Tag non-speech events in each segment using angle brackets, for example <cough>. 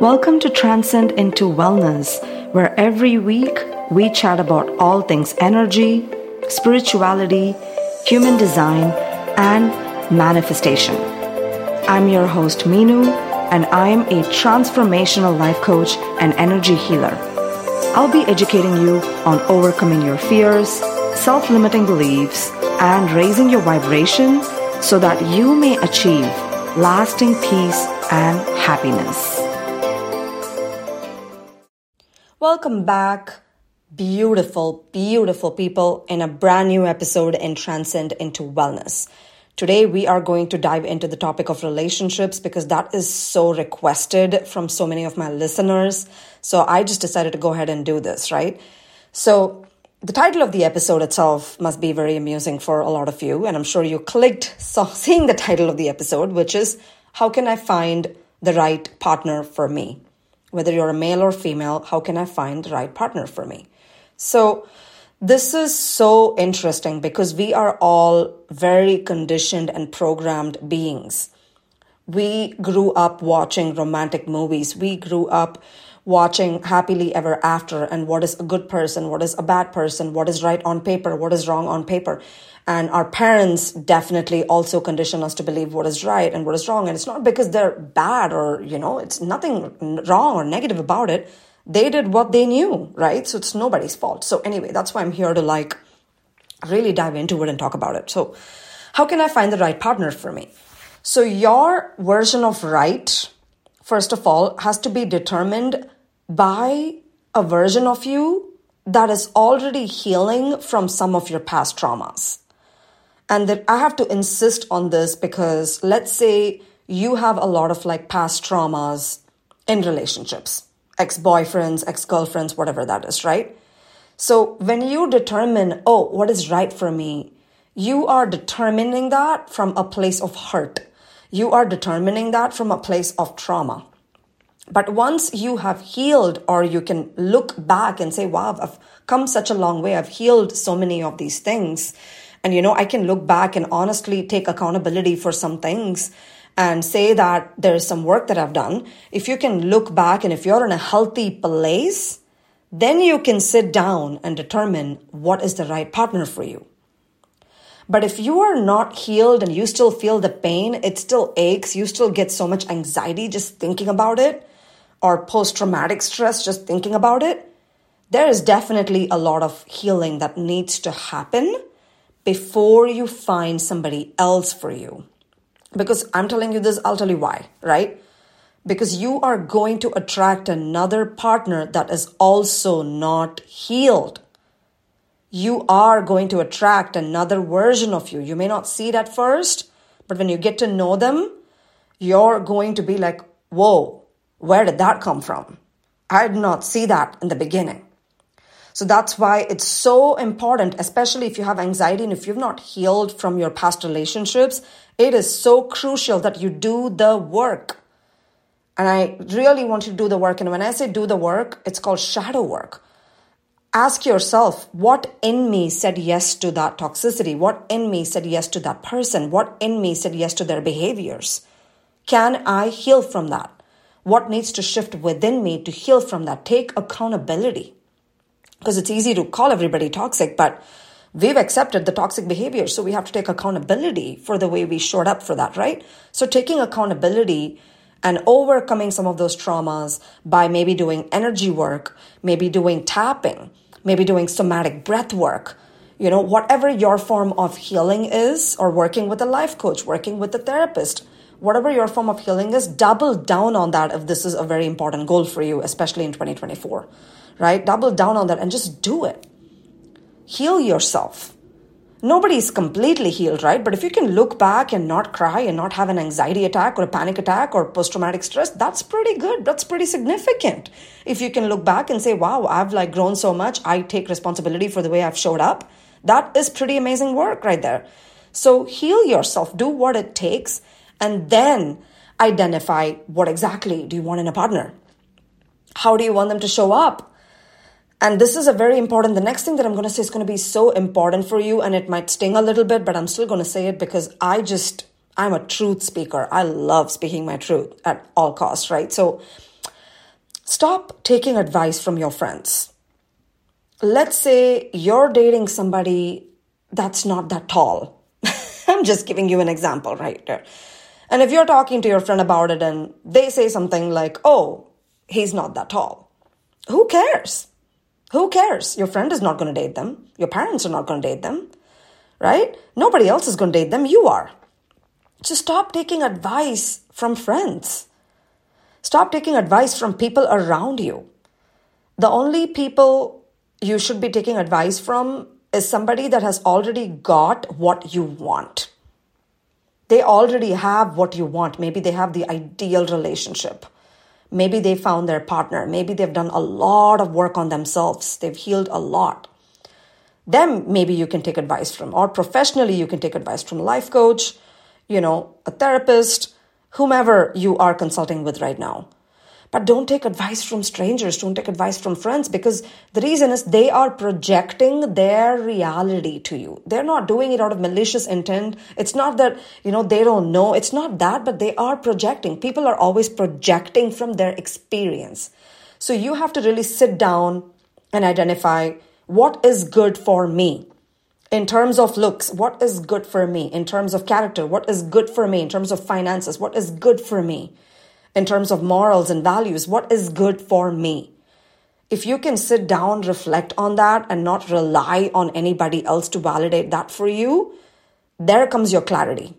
Welcome to Transcend into Wellness, where every week we chat about all things energy, spirituality, human design, and manifestation. I'm your host, Meenu, and I'm a transformational life coach and energy healer. I'll be educating you on overcoming your fears, self limiting beliefs, and raising your vibration so that you may achieve lasting peace and happiness. Welcome back, beautiful, beautiful people, in a brand new episode in Transcend into Wellness. Today, we are going to dive into the topic of relationships because that is so requested from so many of my listeners. So I just decided to go ahead and do this, right? So the title of the episode itself must be very amusing for a lot of you. And I'm sure you clicked <laughs> seeing the title of the episode, which is How Can I Find the Right Partner for Me? Whether you're a male or female, how can I find the right partner for me? So, this is so interesting because we are all very conditioned and programmed beings. We grew up watching romantic movies. We grew up watching happily ever after and what is a good person, what is a bad person, what is right on paper, what is wrong on paper. And our parents definitely also condition us to believe what is right and what is wrong. And it's not because they're bad or, you know, it's nothing wrong or negative about it they did what they knew, right? So it's nobody's fault. So anyway, that's why I'm here to like really dive into it and talk about it. So how can I find the right partner for me? So your version of right, first of all, has to be determined by a version of you that is already healing from some of your past traumas. And that I have to insist on this because let's say you have a lot of like past traumas in relationships ex boyfriends, ex girlfriends, whatever that is, right? So when you determine, oh, what is right for me, you are determining that from a place of hurt. You are determining that from a place of trauma. But once you have healed, or you can look back and say, wow, I've come such a long way. I've healed so many of these things. And, you know, I can look back and honestly take accountability for some things and say that there's some work that I've done, if you can look back and if you're in a healthy place, then you can sit down and determine what is the right partner for you. But if you are not healed and you still feel the pain, it still aches, you still get so much anxiety just thinking about it, or post traumatic stress just thinking about it, there is definitely a lot of healing that needs to happen before you find somebody else for you. Because I'm telling you this, I'll tell you why, right? Because you are going to attract another partner that is also not healed. You are going to attract another version of you. You may not see it at first, but when you get to know them, you're going to be like, whoa, where did that come from? I did not see that in the beginning. So that's why it's so important, especially if you have anxiety and if you've not healed from your past relationships, it is so crucial that you do the work. And I really want you to do the work. And when I say do the work, it's called shadow work. Ask yourself, what in me said yes to that toxicity? What in me said yes to that person? What in me said yes to their behaviors? Can I heal from that? What needs to shift within me to heal from that? Take accountability because it's easy to call everybody toxic, but we've accepted the toxic behavior. So we have to take accountability for the way we showed up for that, right? So taking accountability and overcoming some of those traumas by maybe doing energy work, maybe doing tapping, maybe doing somatic breath work, you know, whatever your form of healing is, or working with a life coach, working with a therapist, whatever your form of healing is, double down on that if this is a very important goal for you, especially in 2024 right? Double down on that and just do it. Heal yourself. Nobody's completely healed, right? But if you can look back and not cry and not have an anxiety attack or a panic attack or post traumatic stress, that's pretty good. That's pretty significant. If you can look back and say, wow, I've like grown so much, I take responsibility for the way I've showed up, that is pretty amazing work right there. So heal yourself, do what it takes, and then identify what exactly do you want in a partner? How do you want them to show up? And this is a very important, the next thing that I'm going to say is going to be so important for you and it might sting a little bit, but I'm still going to say it because I just, I'm a truth speaker. I love speaking my truth at all costs, right? So Stop taking advice from your friends. Let's say you're dating somebody that's not that tall. <laughs> I'm just giving you an example right there. And if you're talking to your friend about it and they say something like, oh, he's not that tall, who cares? Who cares? Your friend is not going to date them. Your parents are not going to date them, right? Nobody else is going to date them. You are. So stop taking advice from friends. Stop taking advice from people around you. The only people you should be taking advice from is somebody that has already got what you want. They already have what you want. Maybe they have the ideal relationship. Maybe they found their partner. Maybe they've done a lot of work on themselves. They've healed a lot. Them, maybe you can take advice from, or professionally, you can take advice from a life coach, you know, a therapist, whomever you are consulting with right now. But don't take advice from strangers, don't take advice from friends because the reason is they are projecting their reality to you. They're not doing it out of malicious intent. It's not that, you know, they don't know. It's not that, but they are projecting. People are always projecting from their experience. So you have to really sit down and identify what is good for me in terms of looks, what is good for me? In terms of character, what is good for me? In terms of finances, what is good for me? In terms of morals and values, what is good for me? If you can sit down, reflect on that, and not rely on anybody else to validate that for you, there comes your clarity.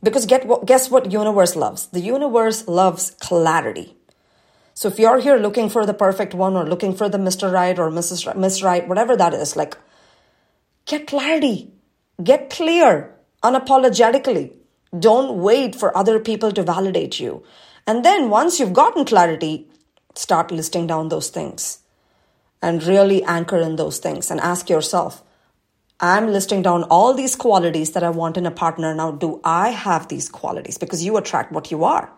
Because get what, guess what universe loves? The universe loves clarity. So if you're here looking for the perfect one or looking for the Mr. Right or Mrs. Right, Miss Right, whatever that is, like Get clarity. Get clear unapologetically. Don't wait for other people to validate you. And then once you've gotten clarity, start listing down those things and really anchor in those things and ask yourself, I'm listing down all these qualities that I want in a partner. Now, do I have these qualities? Because you attract what you are.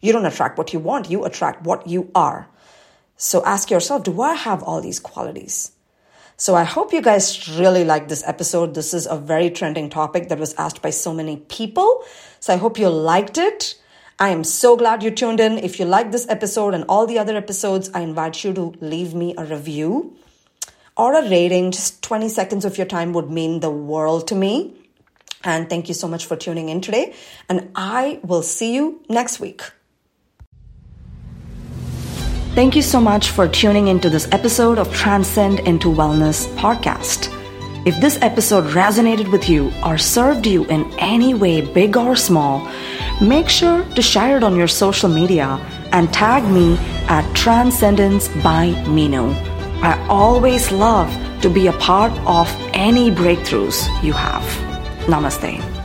You don't attract what you want, you attract what you are. So ask yourself, do I have all these qualities? So I hope you guys really like this episode. This is a very trending topic that was asked by so many people. So I hope you liked it. I am so glad you tuned in. If you like this episode and all the other episodes, I invite you to leave me a review or a rating. Just 20 seconds of your time would mean the world to me. And thank you so much for tuning in today. And I will see you next week. Thank you so much for tuning into this episode of Transcend into Wellness podcast. If this episode resonated with you or served you in any way, big or small, make sure to share it on your social media and tag me at Transcendence by Meenu. I always love to be a part of any breakthroughs you have. Namaste.